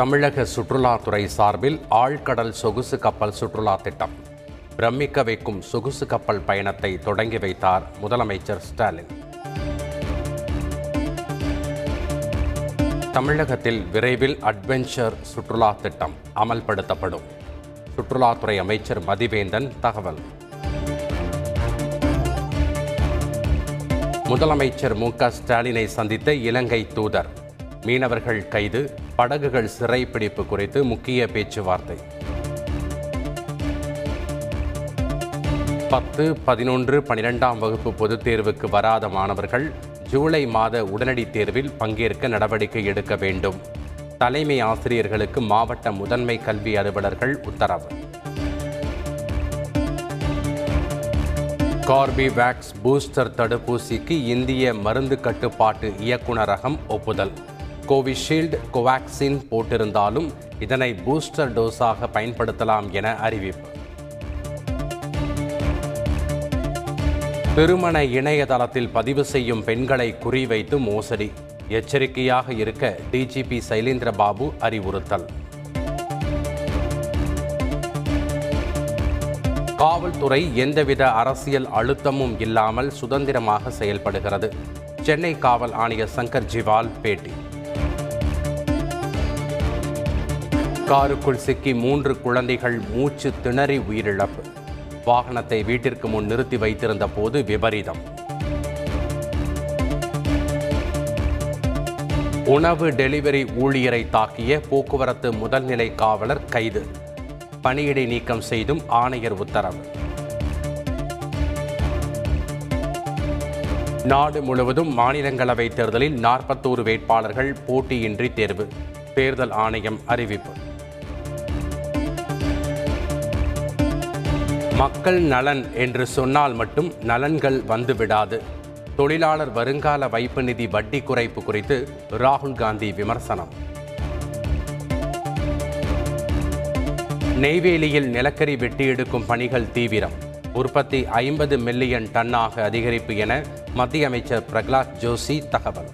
தமிழக சுற்றுலாத்துறை சார்பில் ஆழ்கடல் சொகுசு கப்பல் சுற்றுலா திட்டம். பிரமிக்க வைக்கும் சொகுசு கப்பல் பயணத்தை தொடங்கி வைத்தார் முதலமைச்சர் ஸ்டாலின். தமிழகத்தில் விரைவில் அட்வென்ச்சர் சுற்றுலா திட்டம் அமல்படுத்தப்படும். சுற்றுலாத்துறை அமைச்சர் மதிவேந்தன் தகவல். முதலமைச்சர் மு க ஸ்டாலினை சந்தித்த இலங்கை தூதர். மீனவர்கள் கைது படகுகள் சிறைப்பிடிப்பு குறித்து முக்கிய பேச்சுவார்த்தை. பத்து பதினொன்று பனிரெண்டாம் வகுப்பு பொதுத் தேர்வுக்கு வராத மாணவர்கள் ஜூலை மாத உடனடி தேர்வில் பங்கேற்க நடவடிக்கை எடுக்க வேண்டும். தலைமை ஆசிரியர்களுக்கு மாவட்ட முதன்மை கல்வி அலுவலர்கள் உத்தரவு. கார்பிவேக்ஸ் பூஸ்டர் தடுப்பூசிக்கு இந்திய மருந்து கட்டுப்பாட்டு இயக்குநரகம் ஒப்புதல். கோவிஷீல்டு கோவாக்சின் போட்டிருந்தாலும் இதனை பூஸ்டர் டோஸாக பயன்படுத்தலாம் என அறிவிப்பு. திருமண இணையதளத்தில் பதிவு செய்யும் பெண்களை குறிவைத்து மோசடி. எச்சரிக்கையாக இருக்க டிஜிபி சைலேந்திர பாபு அறிவுறுத்தல். காவல்துறை எந்தவித அரசியல் அழுத்தமும் இல்லாமல் சுதந்திரமாக செயல்படுகிறது. சென்னை காவல் ஆணையர் சங்கர் ஜிவால் பேட்டி. காருக்குள் சிக்கி மூன்று குழந்தைகள் மூச்சு திணறி உயிரிழப்பு. வாகனத்தை வீட்டிற்கு முன் நிறுத்தி வைத்திருந்த போது விபரீதம். உணவு டெலிவரி ஊழியரை தாக்கிய போக்குவரத்து முதல்நிலை காவலர் கைது. பணியிடை நீக்கம் செய்தும் ஆணையர் உத்தரவு. நாடு முழுவதும் மாநிலங்களவை தேர்தலில் நாற்பத்தோரு வேட்பாளர்கள் போட்டியின்றி தேர்வு. தேர்தல் ஆணையம் அறிவிப்பு. மக்கள் நலன் என்று சொன்னால் மட்டும் நலன்கள் வந்துவிடாது. தொழிலாளர் வருங்கால வைப்பு நிதி வட்டி குறைப்பு குறித்து ராகுல் காந்தி விமர்சனம். நெய்வேலியில் நிலக்கரி வெட்டி எடுக்கும் பணிகள் தீவிரம். உற்பத்தி ஐம்பது மில்லியன் டன்னாக அதிகரிப்பு என மத்திய அமைச்சர் பிரகலாத் ஜோஷி தகவல்.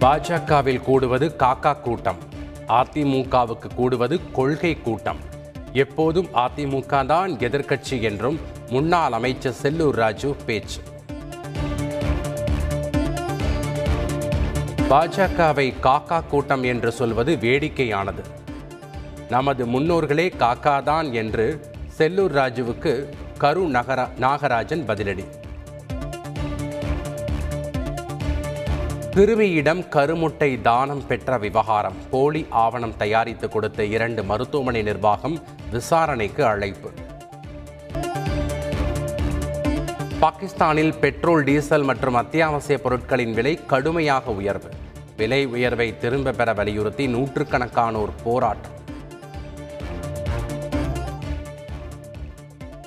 பாஜகவில் கூடுவது காக்கா கூட்டம். அதிமுகவுக்கு கூடுவது கொள்கை கூட்டம். எப்போதும் அதிமுக தான் எதிர்க்கட்சி என்றும் முன்னாள் அமைச்சர் செல்லூர் ராஜு பேச்சு. பாஜகவை காக்கா கூட்டம் என்று சொல்வது வேடிக்கையானது. நமது முன்னோர்களே காக்காதான் என்று செல்லூர் ராஜுவுக்கு கரு நகர நாகராஜன் பதிலடி. சிறுமியிடம் கருமுட்டை தானம் பெற்ற விவகாரம். போலி ஆவணம் தயாரித்து கொடுத்த இரண்டு மருத்துவமனை நிர்வாகம் விசாரணைக்கு அழைப்பு. பாகிஸ்தானில் பெட்ரோல் டீசல் மற்றும் அத்தியாவசிய பொருட்களின் விலை கடுமையாக உயர்வு. விலை உயர்வை திரும்ப பெற வலியுறுத்தி நூற்றுக்கணக்கானோர் போராட்டம்.